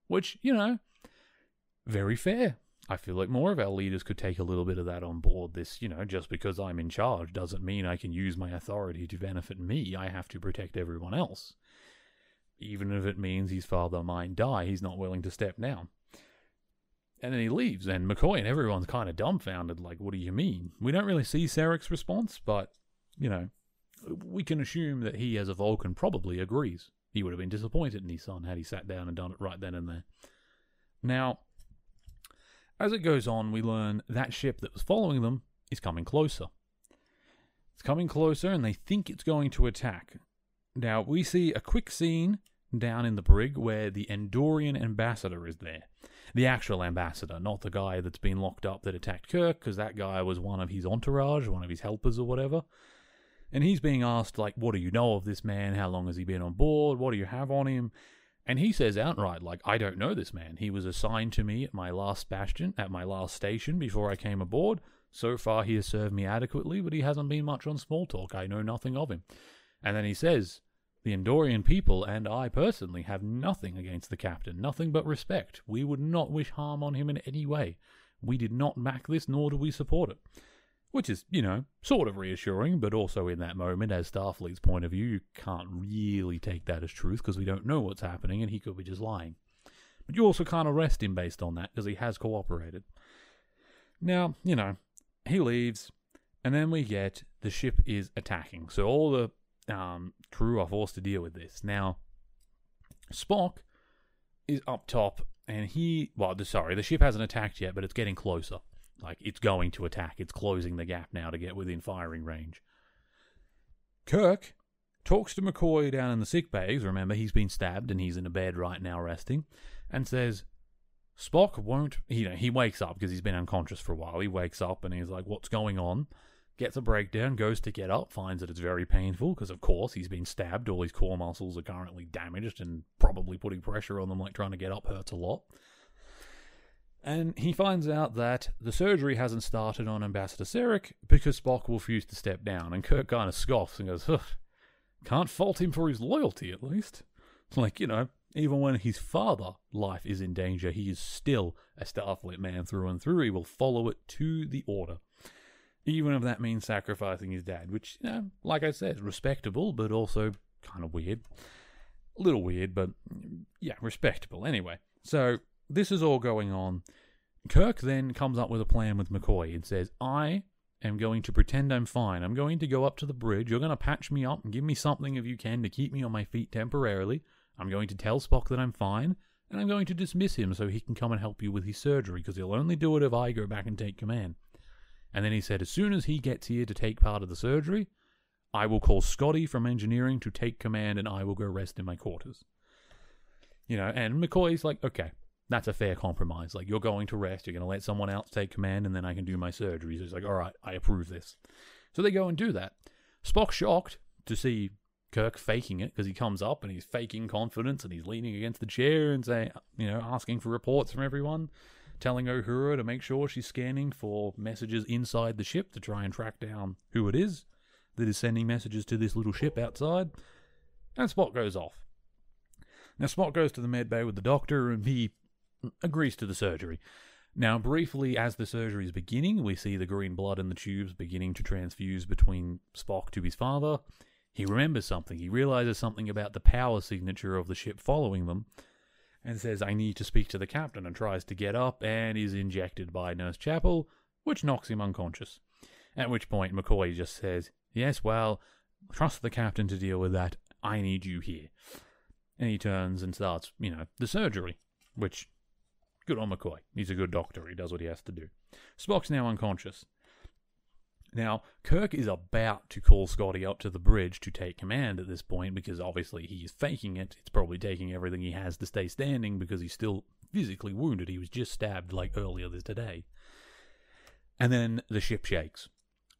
Which, you know, very fair. I feel like more of our leaders could take a little bit of that on board. This, you know, just because I'm in charge doesn't mean I can use my authority to benefit me. I have to protect everyone else. Even if it means his father might die, he's not willing to step down. And then he leaves, and McCoy and everyone's kind of dumbfounded, like, what do you mean? We don't really see Sarek's response, but, you know, we can assume that he, as a Vulcan, probably agrees. He would have been disappointed in his son had he sat down and done it right then and there. Now, as it goes on, we learn that ship that was following them is coming closer. It's coming closer, and they think it's going to attack. Now, we see a quick scene down in the brig where the Andorian ambassador is there. The actual ambassador, not the guy that's been locked up that attacked Kirk, because that guy was one of his entourage, one of his helpers or whatever. And he's being asked, like, what do you know of this man? How long has he been on board? What do you have on him? And he says outright, like, I don't know this man. He was assigned to me at my last bastion, at my last station before I came aboard. So far, he has served me adequately, but he hasn't been much on small talk. I know nothing of him. And then he says, The Andorian people and I personally have nothing against the captain, nothing but respect. We would not wish harm on him in any way. We did not back this, nor do we support it which is, you know, sort of reassuring, but also in that moment, as Starfleet's point of view, you can't really take that as truth because we don't know what's happening and he could be just lying. But you also can't arrest him based on that because he has cooperated. Now, you know, he leaves, and then we get the ship is attacking. So all the um, crew are forced to deal with this. Now, Spock is up top, and he, well, sorry, the ship hasn't attacked yet, but it's getting closer. Like, it's going to attack. It's closing the gap now to get within firing range. Kirk talks to McCoy down in the sick bays. Remember, he's been stabbed and he's in a bed right now resting. And says, Spock won't. You know, he wakes up because he's been unconscious for a while. He wakes up and he's like, What's going on? Gets a breakdown, goes to get up, finds that it's very painful because, of course, he's been stabbed. All his core muscles are currently damaged and probably putting pressure on them, like trying to get up hurts a lot. And he finds out that the surgery hasn't started on Ambassador Sarek because Spock refused to step down. And Kirk kind of scoffs and goes, Can't fault him for his loyalty, at least. Like, you know, even when his father life is in danger, he is still a Starfleet man through and through. He will follow it to the order. Even if that means sacrificing his dad, which, you know, like I said, respectable, but also kind of weird. A little weird, but yeah, respectable. Anyway, so this is all going on. Kirk then comes up with a plan with McCoy and says, I am going to pretend I'm fine. I'm going to go up to the bridge. You're going to patch me up and give me something if you can to keep me on my feet temporarily. I'm going to tell Spock that I'm fine, and I'm going to dismiss him so he can come and help you with his surgery because he'll only do it if I go back and take command. And then he said, as soon as he gets here to take part of the surgery, I will call Scotty from engineering to take command and I will go rest in my quarters. You know, and McCoy's like, okay, that's a fair compromise. Like, you're going to rest, you're going to let someone else take command, and then I can do my surgery. So he's like, all right, I approve this. So they go and do that. Spock's shocked to see Kirk faking it because he comes up and he's faking confidence and he's leaning against the chair and saying, you know, asking for reports from everyone. telling Uhura to make sure she's scanning for messages inside the ship to try and track down who it is that is sending messages to this little ship outside. And Spock goes off. Now, Spock goes to the med bay with the doctor and he agrees to the surgery. Now, briefly, as the surgery is beginning, we see the green blood in the tubes beginning to transfuse between Spock to his father. He remembers something. He realizes something about the power signature of the ship following them and says, I need to speak to the captain, and tries to get up and is injected by Nurse Chapel, which knocks him unconscious. At which point, McCoy just says, Yes, well, trust the captain to deal with that. I need you here. And he turns and starts, you know, the surgery, which, good on McCoy. He's a good doctor. He does what he has to do. Spock's now unconscious. Now, Kirk is about to call Scotty up to the bridge to take command at this point because obviously he is faking it. It's probably taking everything he has to stay standing because he's still physically wounded. He was just stabbed like earlier this today. And then the ship shakes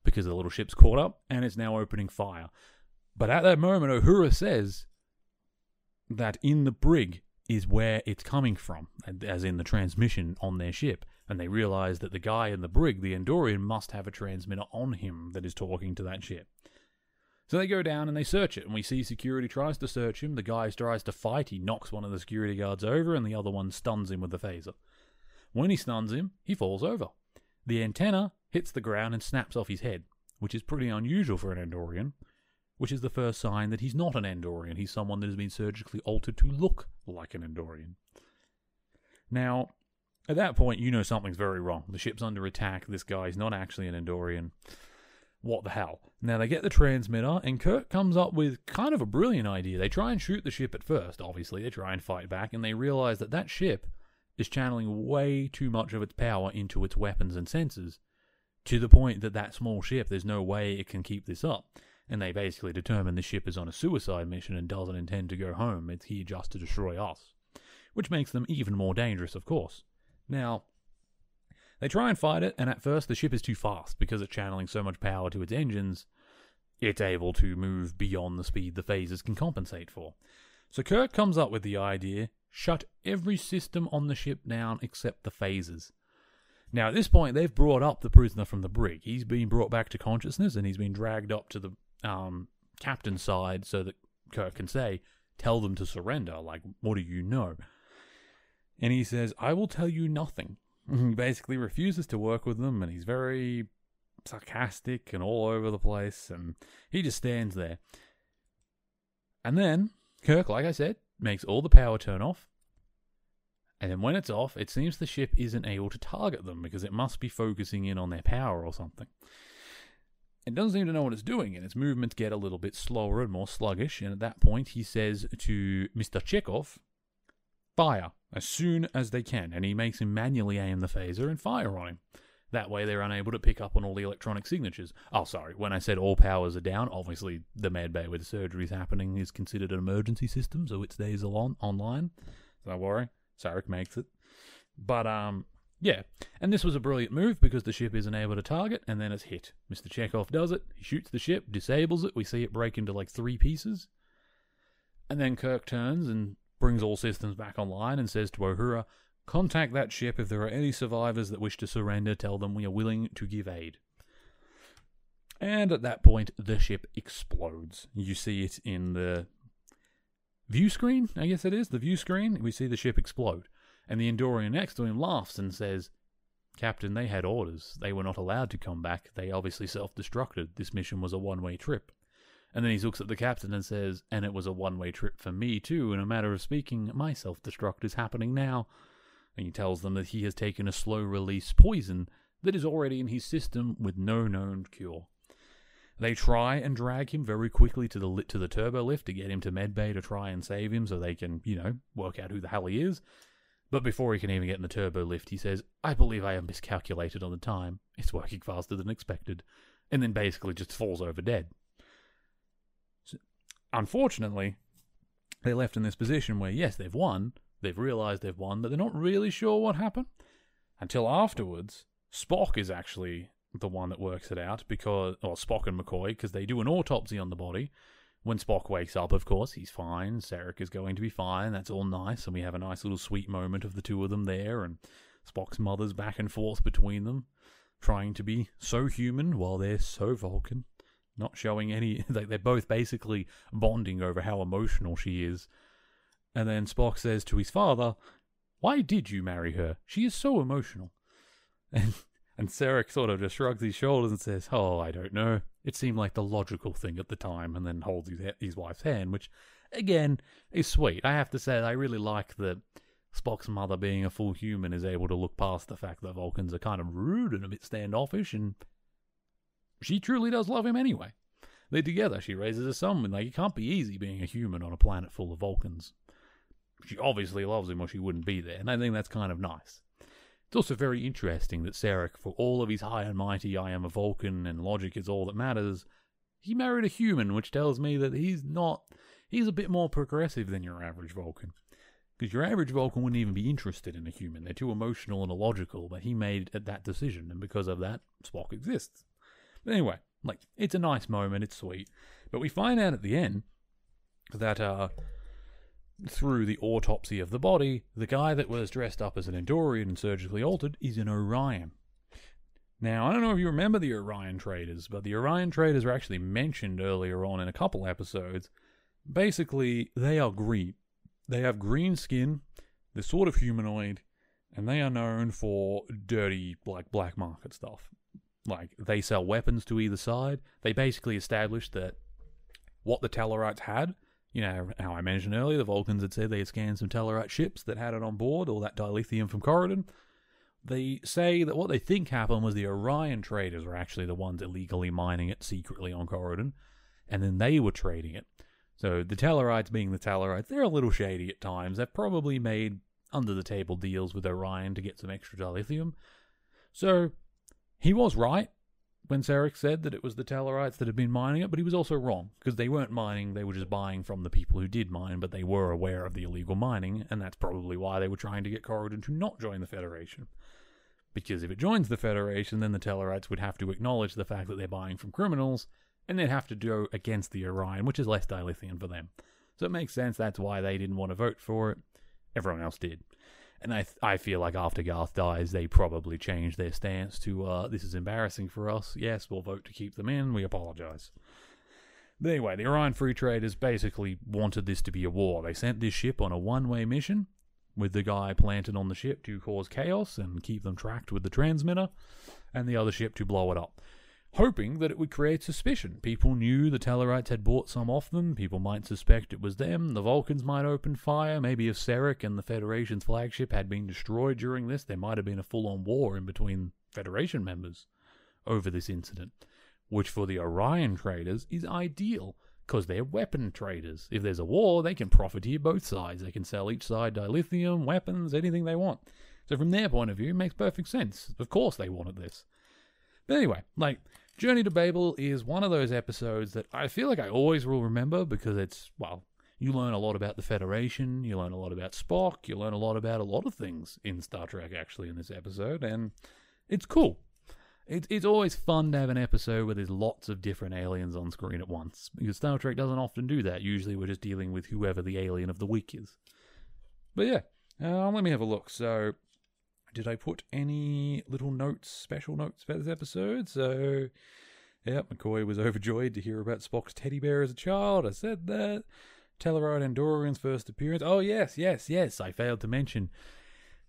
because the little ship's caught up and it's now opening fire. But at that moment, Uhura says that in the brig is where it's coming from, as in the transmission on their ship. And they realize that the guy in the brig, the Andorian, must have a transmitter on him that is talking to that ship. So they go down and they search it, and we see security tries to search him. The guy tries to fight. He knocks one of the security guards over, and the other one stuns him with the phaser. When he stuns him, he falls over. The antenna hits the ground and snaps off his head, which is pretty unusual for an Andorian, which is the first sign that he's not an Andorian. He's someone that has been surgically altered to look like an Andorian. Now, at that point, you know something's very wrong. The ship's under attack. This guy's not actually an Andorian. What the hell? Now they get the transmitter, and Kirk comes up with kind of a brilliant idea. They try and shoot the ship at first, obviously. They try and fight back, and they realize that that ship is channeling way too much of its power into its weapons and sensors to the point that that small ship, there's no way it can keep this up. And they basically determine the ship is on a suicide mission and doesn't intend to go home. It's here just to destroy us. Which makes them even more dangerous, of course. Now, they try and fight it, and at first the ship is too fast because it's channeling so much power to its engines. It's able to move beyond the speed the phasers can compensate for. So Kirk comes up with the idea shut every system on the ship down except the phasers. Now, at this point, they've brought up the prisoner from the brig. He's been brought back to consciousness and he's been dragged up to the um, captain's side so that Kirk can say, Tell them to surrender. Like, what do you know? And he says, I will tell you nothing. He basically refuses to work with them and he's very sarcastic and all over the place and he just stands there. And then Kirk, like I said, makes all the power turn off and then when it's off, it seems the ship isn't able to target them because it must be focusing in on their power or something. It doesn't seem to know what it's doing, and its movements get a little bit slower and more sluggish. And at that point, he says to Mr. Chekov, Fire as soon as they can. And he makes him manually aim the phaser and fire on him. That way, they're unable to pick up on all the electronic signatures. Oh, sorry, when I said all powers are down, obviously the med bay where the surgery is happening is considered an emergency system, so it stays on- online. Don't worry. Sarek makes it. But um, yeah, and this was a brilliant move because the ship isn't able to target, and then it's hit. Mr. Chekov does it. He shoots the ship, disables it. We see it break into like three pieces, and then Kirk turns and brings all systems back online and says to Uhura, "Contact that ship if there are any survivors that wish to surrender. Tell them we are willing to give aid." And at that point, the ship explodes. You see it in the view screen, I guess it is, the view screen, we see the ship explode. And the Andorian next to him laughs and says, Captain, they had orders. They were not allowed to come back. They obviously self destructed. This mission was a one way trip. And then he looks at the captain and says, And it was a one way trip for me, too. In a matter of speaking, my self destruct is happening now. And he tells them that he has taken a slow release poison that is already in his system with no known cure. They try and drag him very quickly to the to the turbo lift to get him to medbay to try and save him so they can, you know, work out who the hell he is. But before he can even get in the turbo lift, he says, I believe I have miscalculated on the time. It's working faster than expected. And then basically just falls over dead. So, unfortunately, they're left in this position where, yes, they've won, they've realized they've won, but they're not really sure what happened. Until afterwards, Spock is actually the one that works it out because, or Spock and McCoy, because they do an autopsy on the body. When Spock wakes up, of course, he's fine. Sarek is going to be fine. That's all nice, and we have a nice little sweet moment of the two of them there. And Spock's mother's back and forth between them, trying to be so human while they're so Vulcan, not showing any. Like they're both basically bonding over how emotional she is. And then Spock says to his father, "Why did you marry her? She is so emotional." And and Sarek sort of just shrugs his shoulders and says, "Oh, I don't know. It seemed like the logical thing at the time." And then holds his his wife's hand, which again is sweet. I have to say, I really like that Spock's mother, being a full human, is able to look past the fact that Vulcans are kind of rude and a bit standoffish, and she truly does love him anyway. They're together. She raises a son. And like it can't be easy being a human on a planet full of Vulcans. She obviously loves him, or she wouldn't be there, and I think that's kind of nice. It's also very interesting that Sarek, for all of his high and mighty I am a Vulcan and logic is all that matters, he married a human, which tells me that he's not he's a bit more progressive than your average Vulcan. Because your average Vulcan wouldn't even be interested in a human. They're too emotional and illogical, but he made that decision, and because of that, Spock exists. But anyway, like, it's a nice moment, it's sweet. But we find out at the end that, uh, through the autopsy of the body, the guy that was dressed up as an Andorian and surgically altered is an Orion. Now, I don't know if you remember the Orion traders, but the Orion traders were actually mentioned earlier on in a couple episodes. Basically, they are green. They have green skin, they're sort of humanoid, and they are known for dirty, like, black market stuff. Like, they sell weapons to either side. They basically established that what the Tellarites had you know, how I mentioned earlier, the Vulcans had said they had scanned some Tellarite ships that had it on board, all that dilithium from Coridan. They say that what they think happened was the Orion traders were actually the ones illegally mining it secretly on Coridan, and then they were trading it. So the Tellarites, being the Tellarites, they're a little shady at times. They've probably made under the table deals with Orion to get some extra dilithium. So he was right when Sarek said that it was the Tellarites that had been mining it, but he was also wrong, because they weren't mining, they were just buying from the people who did mine, but they were aware of the illegal mining, and that's probably why they were trying to get Coridan to not join the Federation. Because if it joins the Federation, then the Tellarites would have to acknowledge the fact that they're buying from criminals, and they'd have to go against the Orion, which is less dilithium for them. So it makes sense that's why they didn't want to vote for it. Everyone else did. And I, th- I feel like after Garth dies, they probably change their stance to, uh, this is embarrassing for us. Yes, we'll vote to keep them in. We apologize. But anyway, the Orion Free Traders basically wanted this to be a war. They sent this ship on a one way mission with the guy planted on the ship to cause chaos and keep them tracked with the transmitter, and the other ship to blow it up hoping that it would create suspicion. People knew the Tellarites had bought some off them, people might suspect it was them, the Vulcans might open fire, maybe if Sarek and the Federation's flagship had been destroyed during this, there might have been a full on war in between Federation members over this incident, which for the Orion traders is ideal. Because they're weapon traders. If there's a war, they can profiteer both sides. They can sell each side dilithium, weapons, anything they want. So, from their point of view, it makes perfect sense. Of course, they wanted this. But anyway, like, Journey to Babel is one of those episodes that I feel like I always will remember because it's, well, you learn a lot about the Federation, you learn a lot about Spock, you learn a lot about a lot of things in Star Trek actually in this episode, and it's cool. It's it's always fun to have an episode where there's lots of different aliens on screen at once because Star Trek doesn't often do that. Usually, we're just dealing with whoever the alien of the week is. But yeah, uh, let me have a look. So, did I put any little notes, special notes about this episode? So, yeah, McCoy was overjoyed to hear about Spock's teddy bear as a child. I said that. Tellarite Andorian's first appearance. Oh, yes, yes, yes. I failed to mention.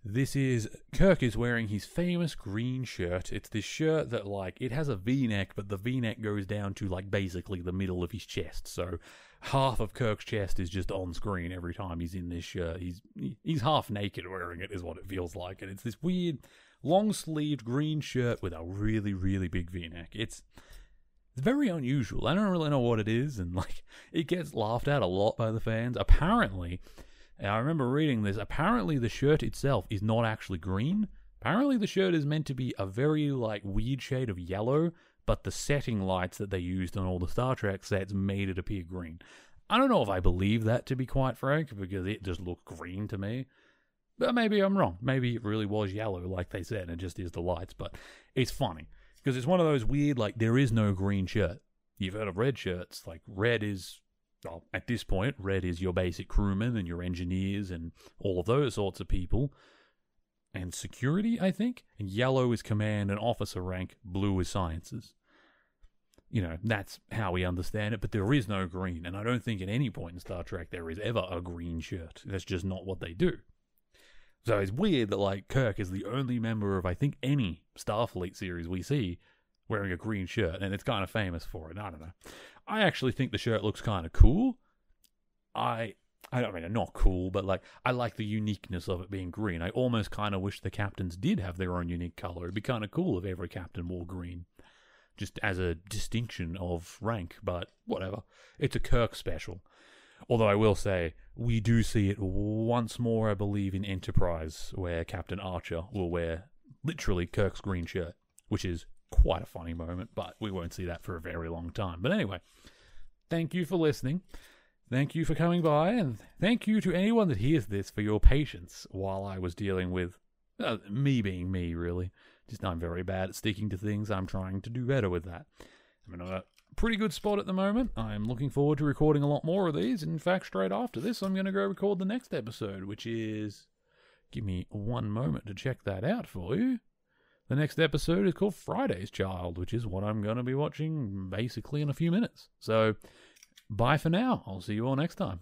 This is Kirk is wearing his famous green shirt. It's this shirt that like it has a V-neck, but the V-neck goes down to like basically the middle of his chest. So half of Kirk's chest is just on screen every time he's in this shirt. He's he's half naked wearing it, is what it feels like, and it's this weird long sleeved green shirt with a really really big V neck. It's it's very unusual. I don't really know what it is, and like it gets laughed at a lot by the fans. Apparently, I remember reading this. Apparently, the shirt itself is not actually green. Apparently, the shirt is meant to be a very like weird shade of yellow but the setting lights that they used on all the Star Trek sets made it appear green. I don't know if I believe that to be quite frank, because it just looked green to me. But maybe I'm wrong. Maybe it really was yellow, like they said, and it just is the lights. But it's funny because it's one of those weird, like there is no green shirt. You've heard of red shirts. Like red is, well, at this point, red is your basic crewmen and your engineers and all of those sorts of people. And security, I think. And yellow is command and officer rank, blue is sciences. You know, that's how we understand it, but there is no green. And I don't think at any point in Star Trek there is ever a green shirt. That's just not what they do. So it's weird that, like, Kirk is the only member of, I think, any Starfleet series we see wearing a green shirt, and it's kind of famous for it. I don't know. I actually think the shirt looks kind of cool. I I don't mean not cool, but like I like the uniqueness of it being green. I almost kind of wish the captains did have their own unique color. It'd be kind of cool if every captain wore green, just as a distinction of rank. But whatever, it's a Kirk special. Although I will say we do see it once more, I believe, in Enterprise, where Captain Archer will wear literally Kirk's green shirt, which is quite a funny moment. But we won't see that for a very long time. But anyway, thank you for listening. Thank you for coming by, and thank you to anyone that hears this for your patience while I was dealing with uh, me being me, really. Just I'm very bad at sticking to things. I'm trying to do better with that. I'm in a pretty good spot at the moment. I'm looking forward to recording a lot more of these. In fact, straight after this, I'm going to go record the next episode, which is. Give me one moment to check that out for you. The next episode is called Friday's Child, which is what I'm going to be watching basically in a few minutes. So Bye for now. I'll see you all next time.